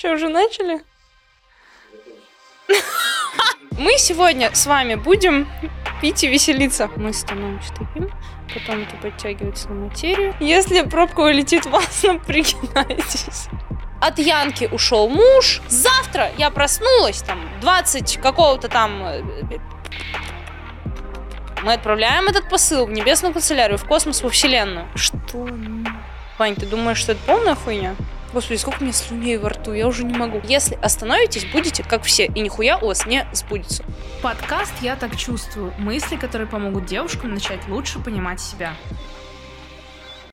Что, уже начали? Мы сегодня с вами будем пить и веселиться. Мы становимся таким, потом это подтягивается на материю. Если пробка улетит в вас, напрягайтесь. От Янки ушел муж. Завтра я проснулась, там, 20 какого-то там... э, Мы отправляем этот посыл в небесную канцелярию, в космос, во Вселенную. Что? Вань, ты думаешь, что это полная хуйня? Господи, сколько меня слюней во рту, я уже не могу. Если остановитесь, будете как все, и нихуя у вас не сбудется. Подкаст «Я так чувствую». Мысли, которые помогут девушкам начать лучше понимать себя.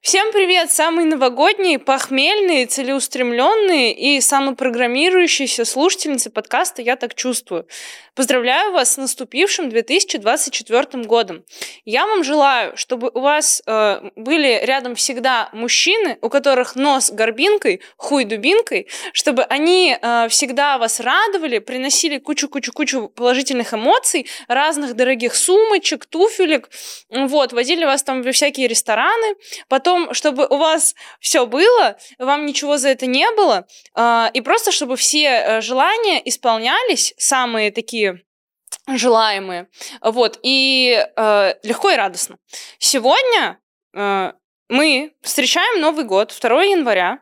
Всем привет! Самые новогодние, похмельные, целеустремленные и самопрограммирующиеся слушательницы подкаста «Я так чувствую». Поздравляю вас с наступившим 2024 годом. Я вам желаю, чтобы у вас э, были рядом всегда мужчины, у которых нос горбинкой, хуй дубинкой, чтобы они э, всегда вас радовали, приносили кучу-кучу-кучу положительных эмоций, разных дорогих сумочек, туфелек, вот, водили вас там во всякие рестораны, потом, чтобы у вас все было, вам ничего за это не было, э, и просто, чтобы все э, желания исполнялись, самые такие желаемые, вот, и э, легко и радостно. Сегодня э, мы встречаем Новый год, 2 января,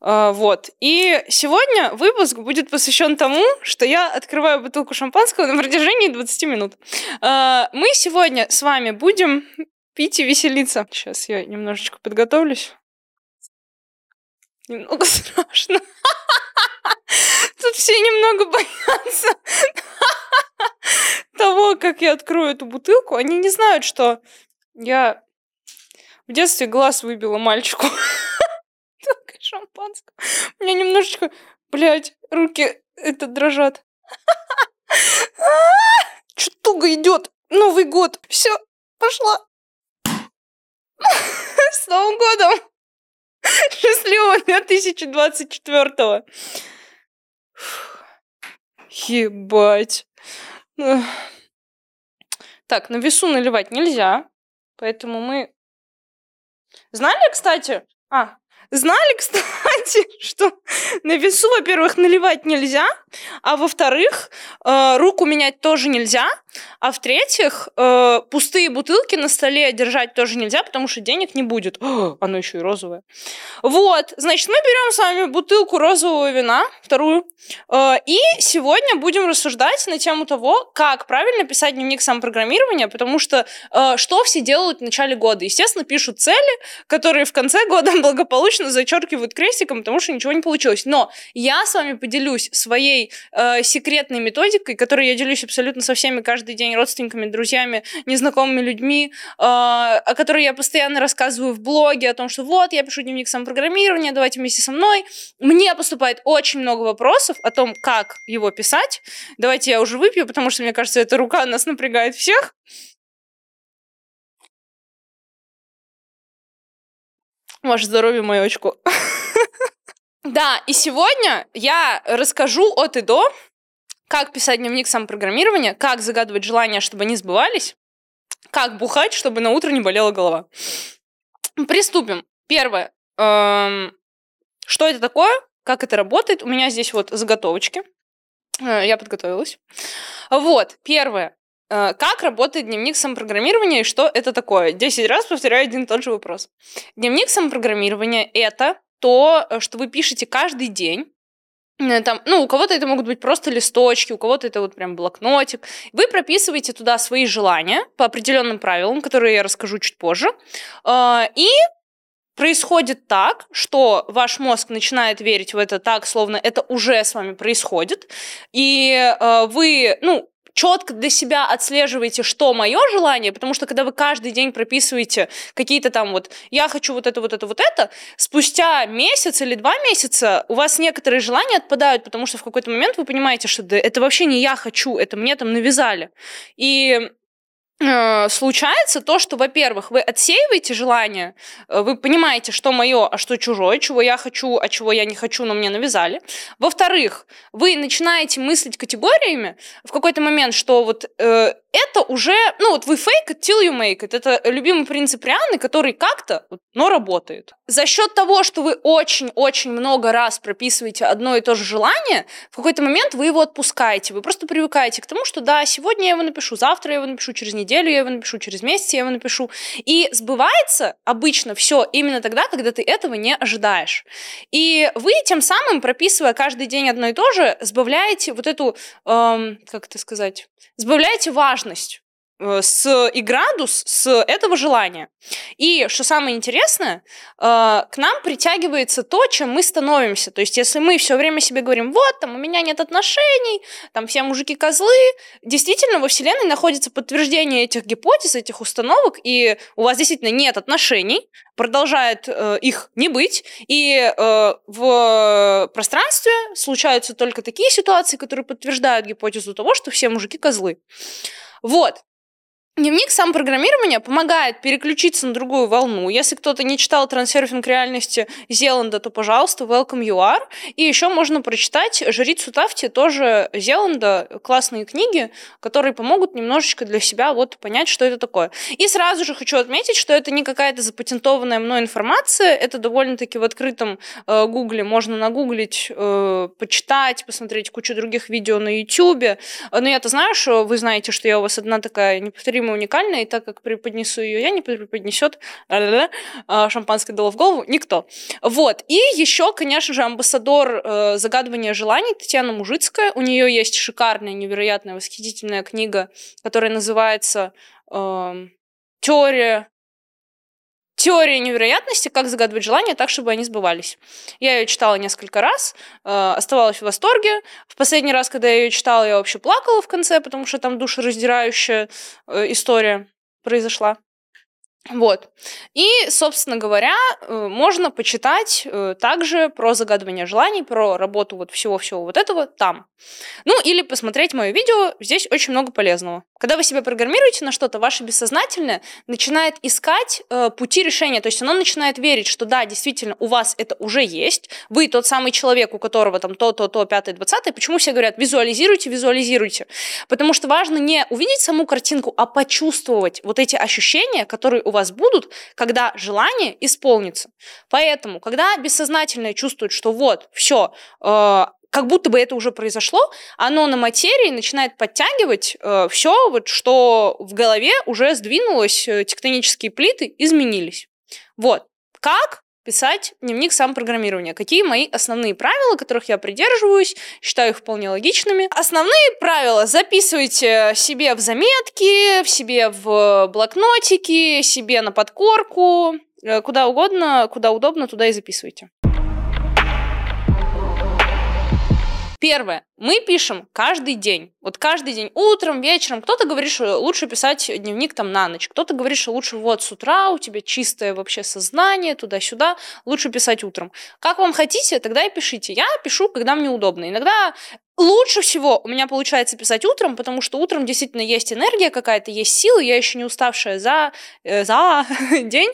вот, и сегодня выпуск будет посвящен тому, что я открываю бутылку шампанского на протяжении 20 минут. Мы сегодня с вами будем пить и веселиться. Сейчас я немножечко подготовлюсь. Немного страшно. Тут все немного боятся того, как я открою эту бутылку. Они не знают, что я в детстве глаз выбила мальчику. Только шампанского. У меня немножечко, блядь, руки это дрожат. Что туго идет? Новый год. Все, пошла. С Новым годом! Счастливого 2024 Ебать. Так, на весу наливать нельзя, поэтому мы... Знали, кстати... А, знали, кстати, что на весу, во-первых, наливать нельзя, а во-вторых, э, руку менять тоже нельзя, а в-третьих, э, пустые бутылки на столе держать тоже нельзя, потому что денег не будет. О, оно еще и розовое. Вот, значит, мы берем с вами бутылку розового вина, вторую, э, и сегодня будем рассуждать на тему того, как правильно писать дневник самопрограммирования, потому что э, что все делают в начале года? Естественно, пишут цели, которые в конце года благополучно зачеркивают крестиком, потому что ничего не получилось. Но я с вами поделюсь своей э, секретной методикой, которой я делюсь абсолютно со всеми каждый день родственниками, друзьями, незнакомыми людьми, э, о которой я постоянно рассказываю в блоге, о том, что вот, я пишу дневник самопрограммирования, давайте вместе со мной. Мне поступает очень много вопросов о том, как его писать. Давайте я уже выпью, потому что, мне кажется, эта рука нас напрягает всех. Ваше здоровье, мое очко. Да, и сегодня я расскажу от и до, как писать дневник самопрограммирования, как загадывать желания, чтобы они сбывались, как бухать, чтобы на утро не болела голова. Приступим. Первое. Эм, Что это такое? Как это работает? У меня здесь вот заготовочки. Э, Я подготовилась. Вот, первое. Э, Как работает дневник самопрограммирования и что это такое? Десять раз повторяю один и тот же вопрос. Дневник самопрограммирования – это то, э, что вы пишете каждый день, Э, там, ну, у кого-то это могут быть просто листочки, у кого-то это вот прям блокнотик. Вы прописываете туда свои желания по определенным правилам, которые я расскажу чуть позже. Э, И происходит так, что ваш мозг начинает верить в это так, словно это уже с вами происходит, и вы, ну, четко для себя отслеживаете, что мое желание, потому что когда вы каждый день прописываете какие-то там вот «я хочу вот это, вот это, вот это», спустя месяц или два месяца у вас некоторые желания отпадают, потому что в какой-то момент вы понимаете, что да, это вообще не я хочу, это мне там навязали. И случается то, что, во-первых, вы отсеиваете желание, э, вы понимаете, что мое, а что чужое, чего я хочу, а чего я не хочу, но мне навязали. Во-вторых, вы начинаете мыслить категориями в какой-то момент, что вот э, это уже, ну вот вы fake it till you make it. Это любимый принцип Рианы, который как-то, но работает. За счет того, что вы очень-очень много раз прописываете одно и то же желание, в какой-то момент вы его отпускаете. Вы просто привыкаете к тому, что да, сегодня я его напишу, завтра я его напишу, через неделю я его напишу, через месяц я его напишу. И сбывается обычно все именно тогда, когда ты этого не ожидаешь. И вы тем самым, прописывая каждый день одно и то же, сбавляете вот эту, эм, как это сказать, сбавляете важность с и градус с этого желания. И что самое интересное, э, к нам притягивается то, чем мы становимся. То есть, если мы все время себе говорим, вот, там, у меня нет отношений, там, все мужики козлы, действительно, во Вселенной находится подтверждение этих гипотез, этих установок, и у вас действительно нет отношений, продолжает э, их не быть, и э, в пространстве случаются только такие ситуации, которые подтверждают гипотезу того, что все мужики козлы. Вот. Дневник сам программирования помогает переключиться на другую волну. Если кто-то не читал «Трансерфинг реальности» Зеланда, то, пожалуйста, welcome you are. И еще можно прочитать «Жрицу Тафти», тоже Зеланда, классные книги, которые помогут немножечко для себя вот понять, что это такое. И сразу же хочу отметить, что это не какая-то запатентованная мной информация, это довольно-таки в открытом э, гугле, можно нагуглить, э, почитать, посмотреть кучу других видео на ютюбе. Но я-то знаю, что вы знаете, что я у вас одна такая неповторимая неповторимо уникальная, и так как преподнесу ее я, не преподнесет а, шампанское дало в голову никто. Вот. И еще, конечно же, амбассадор э, загадывания желаний Татьяна Мужицкая. У нее есть шикарная, невероятная, восхитительная книга, которая называется э, «Теория теория невероятности, как загадывать желания так, чтобы они сбывались. Я ее читала несколько раз, э, оставалась в восторге. В последний раз, когда я ее читала, я вообще плакала в конце, потому что там душераздирающая э, история произошла. Вот. И, собственно говоря, э, можно почитать э, также про загадывание желаний, про работу вот всего-всего вот этого там. Ну, или посмотреть мое видео, здесь очень много полезного. Когда вы себя программируете на что-то, ваше бессознательное начинает искать э, пути решения, то есть оно начинает верить, что да, действительно, у вас это уже есть, вы тот самый человек, у которого там то, то, то, пятое, двадцатое. Почему все говорят, визуализируйте, визуализируйте? Потому что важно не увидеть саму картинку, а почувствовать вот эти ощущения, которые у вас будут, когда желание исполнится. Поэтому, когда бессознательное чувствует, что вот, все, э, как будто бы это уже произошло, оно на материи начинает подтягивать э, все, вот, что в голове уже сдвинулось, э, тектонические плиты изменились. Вот. Как? писать дневник самопрограммирования. Какие мои основные правила, которых я придерживаюсь, считаю их вполне логичными. Основные правила записывайте себе в заметки, в себе в блокнотики, себе на подкорку, э, куда угодно, куда удобно, туда и записывайте. Первое. Мы пишем каждый день. Вот каждый день, утром, вечером. Кто-то говорит, что лучше писать дневник там на ночь. Кто-то говорит, что лучше вот с утра, у тебя чистое вообще сознание, туда-сюда. Лучше писать утром. Как вам хотите, тогда и пишите. Я пишу, когда мне удобно. Иногда Лучше всего у меня получается писать утром, потому что утром действительно есть энергия какая-то, есть силы, я еще не уставшая за, э, за день.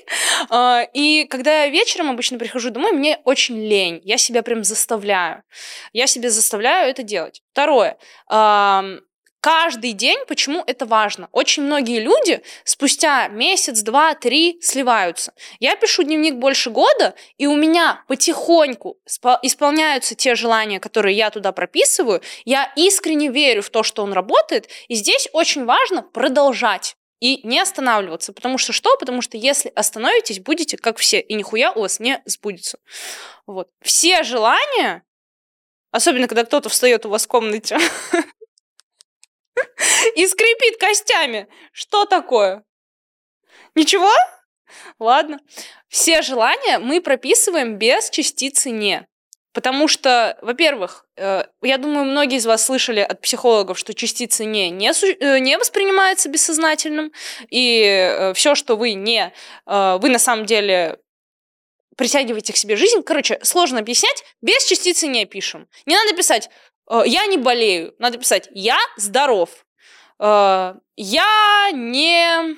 Э, и когда я вечером обычно прихожу домой, мне очень лень, я себя прям заставляю. Я себя заставляю это делать. Второе. Э, каждый день, почему это важно. Очень многие люди спустя месяц, два, три сливаются. Я пишу дневник больше года, и у меня потихоньку исполняются те желания, которые я туда прописываю. Я искренне верю в то, что он работает, и здесь очень важно продолжать. И не останавливаться. Потому что что? Потому что если остановитесь, будете как все, и нихуя у вас не сбудется. Вот. Все желания, особенно когда кто-то встает у вас в комнате, и скрипит костями. Что такое? Ничего? Ладно. Все желания мы прописываем без частицы «не». Потому что, во-первых, э, я думаю, многие из вас слышали от психологов, что частицы не, не, э, не воспринимаются бессознательным, и э, все, что вы не, вы на самом деле притягиваете к себе жизнь. Короче, сложно объяснять, без частицы не пишем. Не надо писать «я не болею», надо писать «я здоров». Э, я не...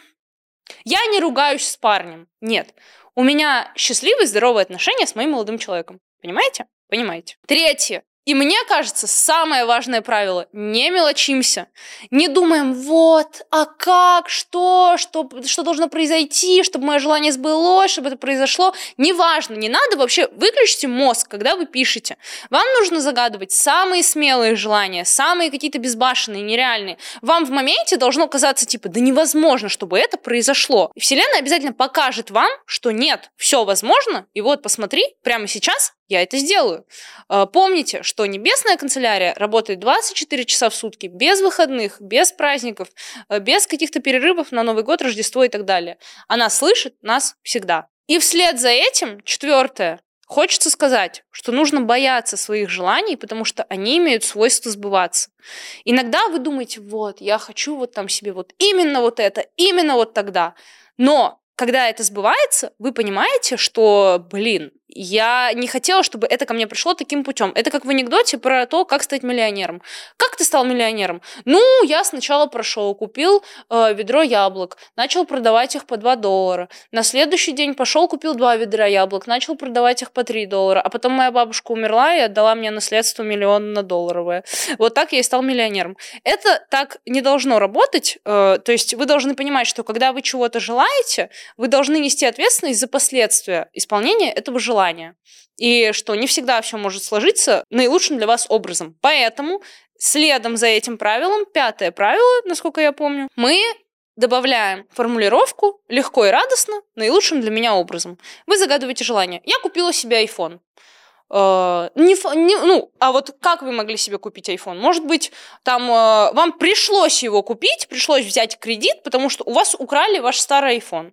Я не ругаюсь с парнем. Нет. У меня счастливые, здоровые отношения с моим молодым человеком. Понимаете? Понимаете. Третье. И мне кажется, самое важное правило – не мелочимся. Не думаем, вот, а как, что, что, что должно произойти, чтобы мое желание сбылось, чтобы это произошло. Неважно, не надо вообще, выключите мозг, когда вы пишете. Вам нужно загадывать самые смелые желания, самые какие-то безбашенные, нереальные. Вам в моменте должно казаться, типа, да невозможно, чтобы это произошло. И Вселенная обязательно покажет вам, что нет, все возможно, и вот посмотри, прямо сейчас я это сделаю. А, помните, что небесная канцелярия работает 24 часа в сутки, без выходных, без праздников, э, без каких-то перерывов на Новый год, Рождество и так далее. Она слышит нас всегда. И вслед за этим, четвертое, Хочется сказать, что нужно бояться своих желаний, потому что они имеют свойство сбываться. Иногда вы думаете, вот, я хочу вот там себе вот именно вот это, именно вот тогда. Но когда это сбывается, вы понимаете, что, блин, я не хотела, чтобы это ко мне пришло таким путем. Это как в анекдоте про то, как стать миллионером. Как ты стал миллионером? Ну, я сначала прошел, купил э, ведро яблок, начал продавать их по 2 доллара. На следующий день пошел, купил два ведра яблок, начал продавать их по 3 доллара. А потом моя бабушка умерла и отдала мне наследство миллион на долларовое. Вот так я и стал миллионером. Это так не должно работать. Э, то есть вы должны понимать, что когда вы чего-то желаете, вы должны нести ответственность за последствия исполнения этого желания желания. И что не всегда все может сложиться наилучшим для вас образом. Поэтому следом за этим правилом, пятое правило, насколько я помню, мы добавляем формулировку легко и радостно, наилучшим для меня образом. Вы загадываете желание. Я купила себе iPhone. Uh, не, не, ну, а вот как вы могли себе купить iPhone? Может быть, там uh, вам пришлось его купить, пришлось взять кредит, потому что у вас украли ваш старый iPhone.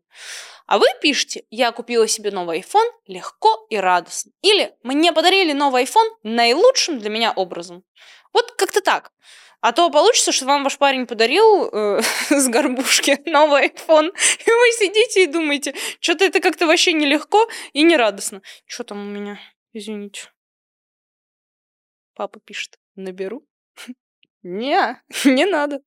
А вы пишете, я купила себе новый iPhone легко и радостно. Или мне подарили новый iPhone наилучшим для меня образом. Вот как-то так. А то получится, что вам ваш парень подарил э, с горбушки новый iPhone, и вы сидите и думаете, что-то это как-то вообще нелегко и не радостно. Что там у меня? Извините. Папа пишет, наберу. Не, не надо.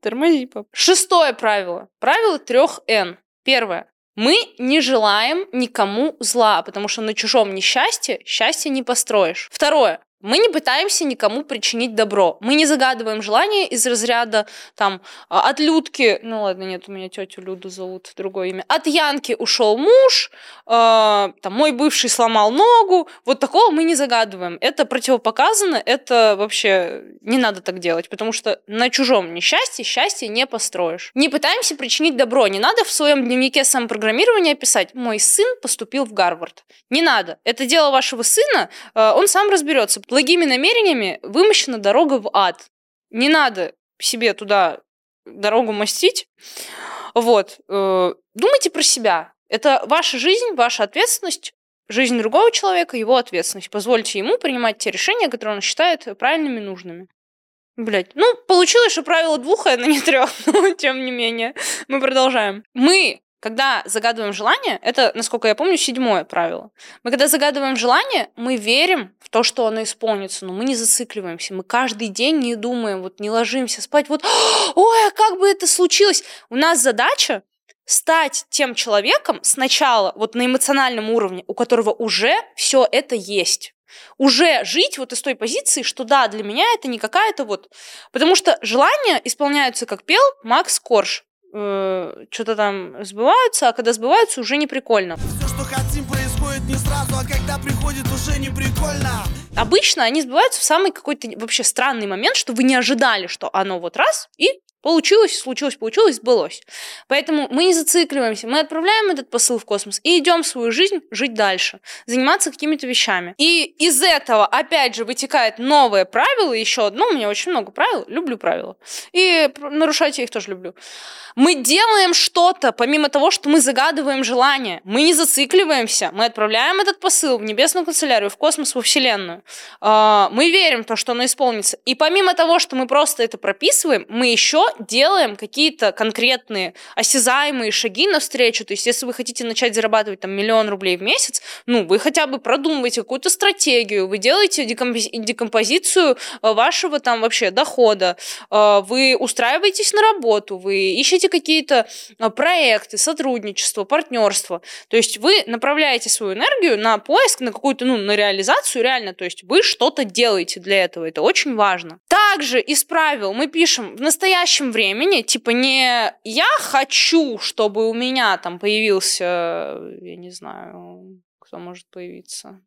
Тормози, папа. Шестое правило. Правило трех Н. Первое. Мы не желаем никому зла, потому что на чужом несчастье счастье не построишь. Второе. Мы не пытаемся никому причинить добро. Мы не загадываем желание из разряда там а, от Людки, ну ладно, нет, у меня тетю Люду зовут, другое имя. От Янки ушел муж, э, там мой бывший сломал ногу. Вот такого мы не загадываем. Это противопоказано, это вообще не надо так делать, потому что на чужом несчастье счастье не построишь. Не пытаемся причинить добро. Не надо в своем дневнике самопрограммирования писать «Мой сын поступил в Гарвард». Не надо. Это дело вашего сына, э, он сам разберется Благими намерениями вымощена дорога в ад. Не надо себе туда дорогу мастить. Вот. Э, думайте про себя. Это ваша жизнь, ваша ответственность, жизнь другого человека, его ответственность. Позвольте ему принимать те решения, которые он считает правильными и нужными. Блять, ну, получилось, что правило двух, а не трех, но тем не менее. Мы продолжаем. Мы когда загадываем желание, это, насколько я помню, седьмое правило. Мы когда загадываем желание, мы верим то, что оно исполнится, но мы не зацикливаемся. Мы каждый день не думаем, вот не ложимся спать, вот, ой, а как бы это случилось? У нас задача стать тем человеком сначала вот на эмоциональном уровне, у которого уже все это есть уже жить вот из той позиции, что да, для меня это не какая-то вот... Потому что желания исполняются, как пел Макс Корж э, что-то там сбываются, а когда сбываются, уже не прикольно. Все, что хотим, происходит не сразу, а когда приходит, уже не прикольно. Обычно они сбываются в самый какой-то вообще странный момент, что вы не ожидали, что оно вот раз и Получилось, случилось, получилось, сбылось. Поэтому мы не зацикливаемся, мы отправляем этот посыл в космос и идем свою жизнь жить дальше, заниматься какими-то вещами. И из этого, опять же, вытекает новое правило, еще одно, у меня очень много правил, люблю правила, и нарушать я их тоже люблю. Мы делаем что-то, помимо того, что мы загадываем желание, мы не зацикливаемся, мы отправляем этот посыл в небесную канцелярию, в космос, во Вселенную. А, мы верим в то, что оно исполнится. И помимо того, что мы просто это прописываем, мы еще делаем какие-то конкретные осязаемые шаги навстречу. То есть, если вы хотите начать зарабатывать там миллион рублей в месяц, ну, вы хотя бы продумываете какую-то стратегию, вы делаете декомпозицию э, вашего там вообще дохода, э, вы устраиваетесь на работу, вы ищете какие-то э, проекты, сотрудничество, партнерство. То есть вы направляете свою энергию на поиск, на какую-то, ну, на реализацию реально. То есть вы что-то делаете для этого. Это очень важно. Также из правил мы пишем в настоящем времени, типа не я хочу, чтобы у меня там появился, я не знаю, кто может появиться.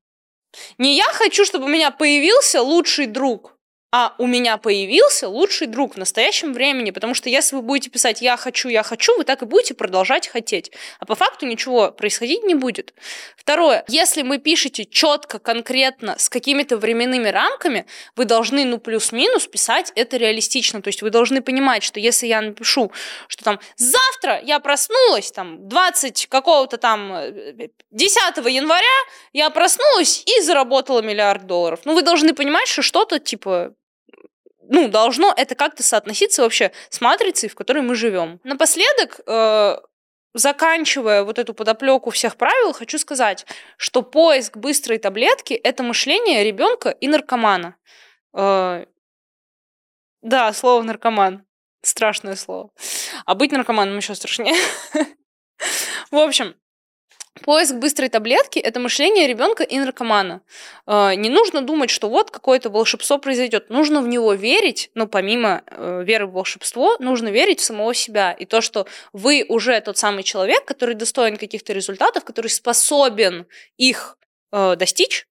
Не я хочу, чтобы у меня появился лучший друг а у меня появился лучший друг в настоящем времени, потому что если вы будете писать «я хочу, я хочу», вы так и будете продолжать хотеть, а по факту ничего происходить не будет. Второе, если вы пишете четко, конкретно, с какими-то временными рамками, вы должны, ну, плюс-минус писать это реалистично, то есть вы должны понимать, что если я напишу, что там «завтра я проснулась», там, 20 какого-то там 10 э, января я проснулась и заработала миллиард долларов, ну, вы должны понимать, что что-то, типа, ну, должно это как-то соотноситься вообще с матрицей, в которой мы живем. Напоследок, э, заканчивая вот эту подоплеку всех правил, хочу сказать, что поиск быстрой таблетки – это мышление ребенка и наркомана. Э, да, слово наркоман. Страшное слово. А быть наркоманом еще страшнее. В общем, Поиск быстрой таблетки – это мышление ребенка и наркомана. Э, не нужно думать, что вот какое-то волшебство произойдет. Нужно в него верить, но помимо э, веры в волшебство, нужно верить в самого себя. И то, что вы уже тот самый человек, который достоин каких-то результатов, который способен их э, достичь,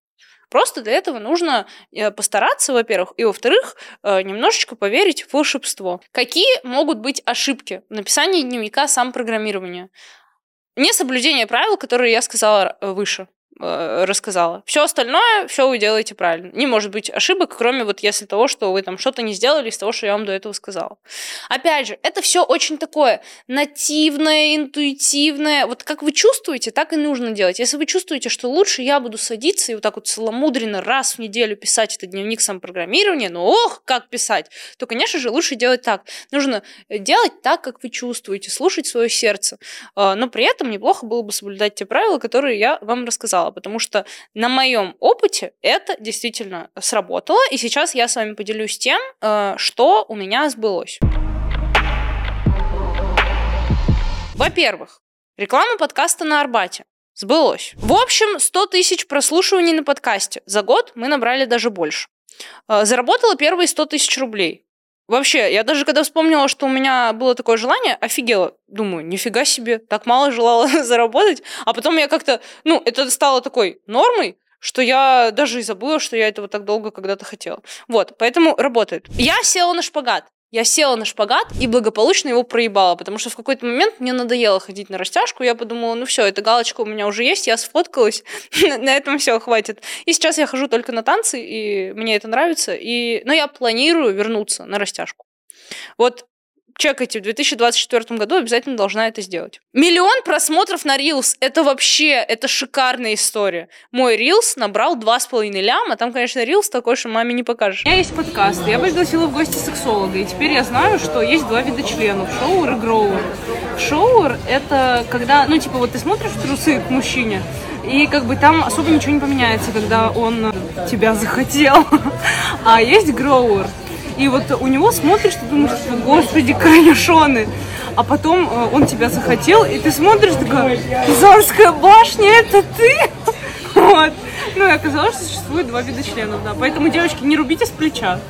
Просто для этого нужно постараться, во-первых, и во-вторых, немножечко поверить в волшебство. Какие могут быть ошибки в написании дневника самопрограммирования? Несоблюдение правил, которые я сказала э, выше. Э, рассказала. Все остальное, все вы делаете правильно. Не может быть ошибок, кроме вот если того, что вы там что-то не сделали из того, что я вам до этого сказала. Опять же, это все очень такое нативное, интуитивное. Вот как вы чувствуете, так и нужно делать. Если вы чувствуете, что лучше я буду садиться и вот так вот целомудренно раз в неделю писать этот дневник самопрограммирования, ну ох, как писать, то, конечно же, лучше делать так. Нужно делать так, как вы чувствуете, слушать свое сердце. А, но при этом неплохо было бы соблюдать те правила, которые я вам рассказала сказала, потому что на моем опыте это действительно сработало, и сейчас я с вами поделюсь тем, э, что у меня сбылось. Во-первых, реклама подкаста на Арбате. Сбылось. В общем, 100 тысяч прослушиваний на подкасте. За год мы набрали даже больше. Э, заработала первые 100 тысяч рублей. Вообще, я даже когда вспомнила, что у меня было такое желание, офигела. Думаю, нифига себе, так мало желала заработать. А потом я как-то, ну, это стало такой нормой, что я даже и забыла, что я этого так долго когда-то хотела. Вот, поэтому работает. Я села на шпагат. Я села на шпагат и благополучно его проебала, потому что в какой-то момент мне надоело ходить на растяжку. Я подумала, ну все, эта галочка у меня уже есть, я сфоткалась, на этом все хватит. И сейчас я хожу только на танцы, и мне это нравится. И... Но я планирую вернуться на растяжку. Вот чекайте, в 2024 году обязательно должна это сделать. Миллион просмотров на Reels. Это вообще, это шикарная история. Мой Reels набрал 2,5 ляма. Там, конечно, Reels такой, что маме не покажешь. У меня есть подкаст. Я пригласила в гости сексолога. И теперь я знаю, что есть два вида членов. Шоуэр и гроуэр. Шоуэр — это когда, ну, типа, вот ты смотришь трусы к мужчине, и как бы там особо ничего не поменяется, когда он тебя захотел. А есть гроуэр, и вот у него смотришь, ты думаешь, господи, корнишоны. А потом э, он тебя захотел, и ты смотришь, такая, Пизанская башня, это ты? Вот. Ну и оказалось, что существует два вида членов, да. Поэтому, девочки, не рубите с плеча.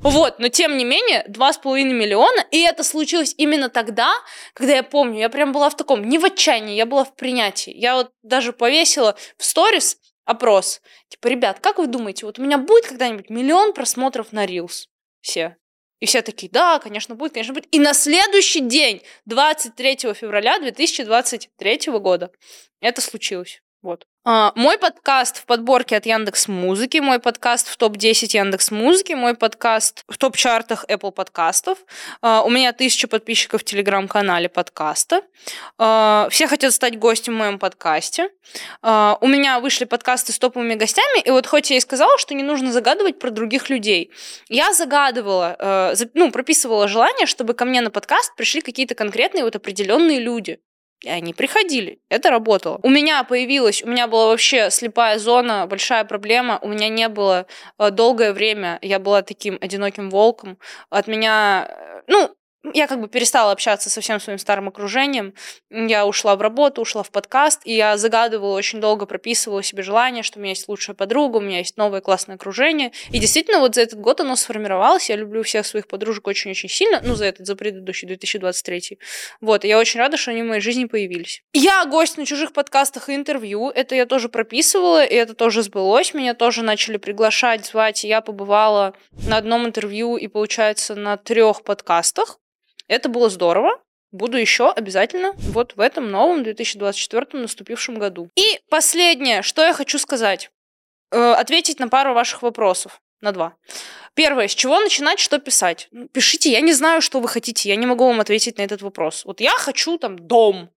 Вот, но тем не менее, два с половиной миллиона, и это случилось именно тогда, когда я помню, я прям была в таком, не в отчаянии, я была в принятии. Я вот даже повесила в сторис опрос, типа, ребят, как вы думаете, вот у меня будет когда-нибудь миллион просмотров на Reels? Все. И все такие, да, конечно, будет, конечно, будет. И на следующий день, 23 февраля 2023 года, это случилось. Вот. А, мой подкаст в подборке от Яндекс Музыки, мой подкаст в топ-10 Яндекс Музыки, мой подкаст в топ-чартах Apple подкастов. А, у меня тысяча подписчиков в телеграм-канале подкаста. А, все хотят стать гостем в моем подкасте. У меня вышли подкасты с топовыми гостями, и вот хоть я и сказала, что не нужно загадывать про других людей, я загадывала, ну, прописывала желание, чтобы ко мне на подкаст пришли какие-то конкретные вот определенные люди. И они приходили. Это работало. У меня появилась, у меня была вообще слепая зона, большая проблема. У меня не было э, долгое время, я была таким одиноким волком. От меня, э, ну, я как бы перестала общаться со всем своим старым окружением. Я ушла в работу, ушла в подкаст, и я загадывала очень долго, прописывала себе желание, что у меня есть лучшая подруга, у меня есть новое классное окружение. И действительно, вот за этот год оно сформировалось. Я люблю всех своих подружек очень-очень сильно. Ну, за этот, за предыдущий, 2023. Вот, и я очень рада, что они в моей жизни появились. Я гость на чужих подкастах и интервью. Это я тоже прописывала, и это тоже сбылось. Меня тоже начали приглашать, звать, я побывала на одном интервью и, получается, на трех подкастах. Это было здорово. Буду еще обязательно вот в этом новом 2024 наступившем году. И последнее, что я хочу сказать. Э, ответить на пару ваших вопросов. На два. Первое, с чего начинать, что писать? Ну, пишите, я не знаю, что вы хотите, я не могу вам ответить на этот вопрос. Вот я хочу там дом,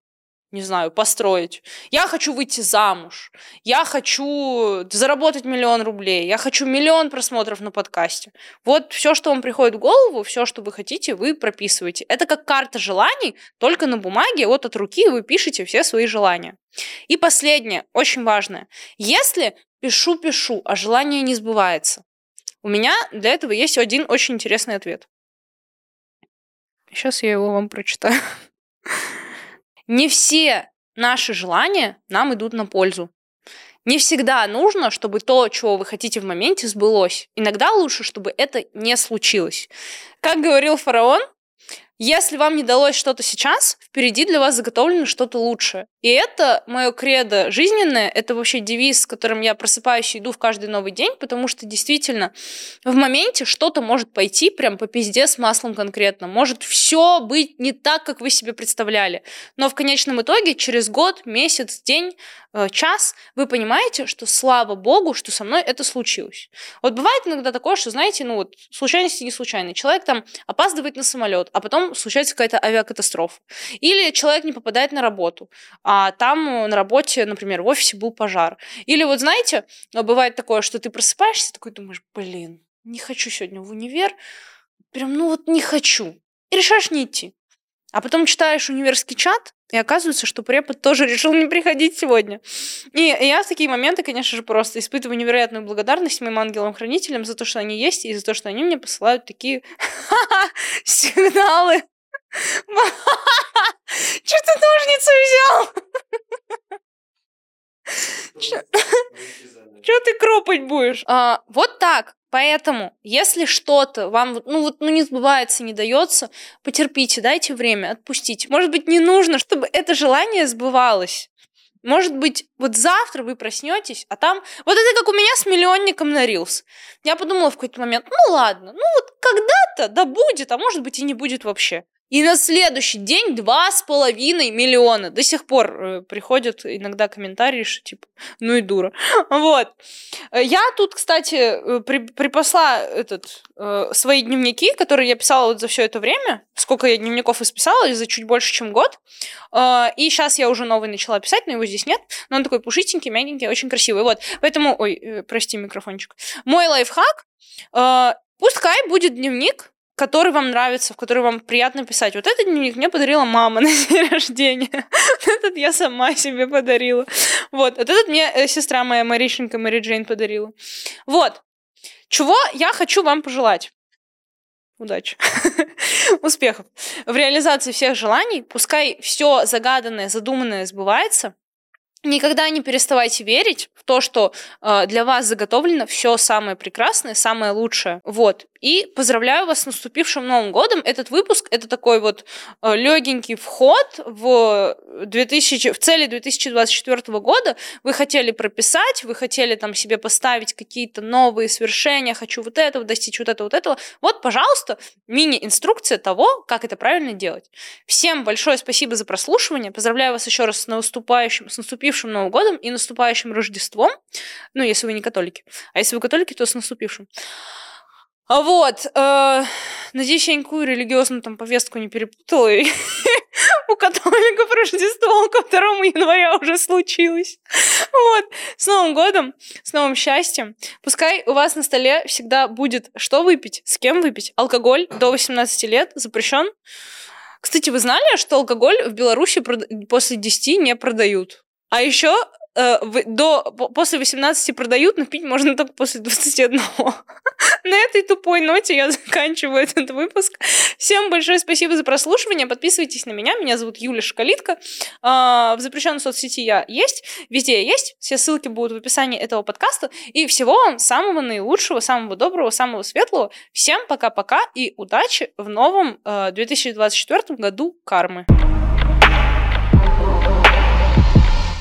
не знаю, построить. Я хочу выйти замуж. Я хочу заработать миллион рублей. Я хочу миллион просмотров на подкасте. Вот все, что вам приходит в голову, все, что вы хотите, вы прописываете. Это как карта желаний, только на бумаге, вот от руки вы пишете все свои желания. И последнее, очень важное. Если пишу-пишу, а желание не сбывается, у меня для этого есть один очень интересный ответ. Сейчас я его вам прочитаю. Не все наши желания нам идут на пользу. Не всегда нужно, чтобы то, чего вы хотите в моменте, сбылось. Иногда лучше, чтобы это не случилось. Как говорил фараон, если вам не далось что-то сейчас, впереди для вас заготовлено что-то лучшее. И это мое кредо жизненное, это вообще девиз, с которым я просыпаюсь и иду в каждый новый день, потому что действительно в моменте что-то может пойти прям по пизде с маслом конкретно. Может все быть не так, как вы себе представляли. Но в конечном итоге через год, месяц, день, э, час вы понимаете, что слава богу, что со мной это случилось. Вот бывает иногда такое, что, знаете, ну вот случайности не случайные. Человек там опаздывает на самолет, а потом случается какая-то авиакатастрофа. Или человек не попадает на работу, а там э, на работе, например, в офисе был пожар. Или вот знаете, бывает такое, что ты просыпаешься, такой думаешь, блин, не хочу сегодня в универ, прям, ну вот не хочу. И решаешь не идти. А потом читаешь универский чат, и оказывается, что препод тоже решил не приходить сегодня. И я в такие моменты, конечно же, просто испытываю невероятную благодарность моим ангелам-хранителям за то, что они есть, и за то, что они мне посылают такие сигналы. Че ты ножницы взял? Че ты кропать будешь? А, вот так. Поэтому, если что-то вам ну, вот, ну, не сбывается, не дается, потерпите, дайте время, отпустите. Может быть, не нужно, чтобы это желание сбывалось. Может быть, вот завтра вы проснетесь, а там... Вот это как у меня с миллионником на Рилс. Я подумала в какой-то момент, ну ладно, ну вот когда-то, да будет, а может быть и не будет вообще. И на следующий день два с половиной миллиона. До сих пор э, приходят иногда комментарии, что типа, ну и дура. Вот. Я тут, кстати, э, при, припасла этот, э, свои дневники, которые я писала вот за все это время. Сколько я дневников исписала, за чуть больше, чем год. Э, и сейчас я уже новый начала писать, но его здесь нет. Но он такой пушистенький, мягенький, очень красивый. Вот. Поэтому, ой, э, прости микрофончик. Мой лайфхак. Э, пускай будет дневник, который вам нравится, в который вам приятно писать. Вот этот дневник мне подарила мама на день рождения. Этот я сама себе подарила. Вот. Вот этот мне э, сестра моя Маришенька Мэри Джейн подарила. Вот. Чего я хочу вам пожелать? Удачи. Успехов. В реализации всех желаний, пускай все загаданное, задуманное сбывается, Никогда не переставайте верить в то, что э, для вас заготовлено все самое прекрасное, самое лучшее. Вот. И поздравляю вас с наступившим Новым годом. Этот выпуск это такой вот э, легенький вход в 2000, в цели 2024 года. Вы хотели прописать, вы хотели там себе поставить какие-то новые свершения, хочу вот этого достичь, вот этого, вот этого. Вот, пожалуйста, мини-инструкция того, как это правильно делать. Всем большое спасибо за прослушивание. Поздравляю вас еще раз с наступающим, с наступившим наступившим Новым годом и наступающим Рождеством. Ну, если вы не католики. А если вы католики, то с наступившим. А вот, э, надеюсь, я никакую религиозную там повестку не перепутала. и У католиков Рождество ко 2 января уже случилось. Вот. С Новым годом, с новым счастьем. Пускай у вас на столе всегда будет что выпить, с кем выпить. Алкоголь до 18 лет запрещен. Кстати, вы знали, что алкоголь в Беларуси после 10 не продают? А еще э, до, по- после 18 продают, но пить можно только после 21. На этой тупой ноте я заканчиваю этот выпуск. Всем большое спасибо за прослушивание. Подписывайтесь на меня. Меня зовут Юля Шкалитка. А, В запрещенной соцсети я есть. Везде я есть. Все ссылки будут в описании этого подкаста. И всего вам самого наилучшего, самого доброго, самого светлого. Всем пока-пока и удачи в новом э, 2024 году кармы.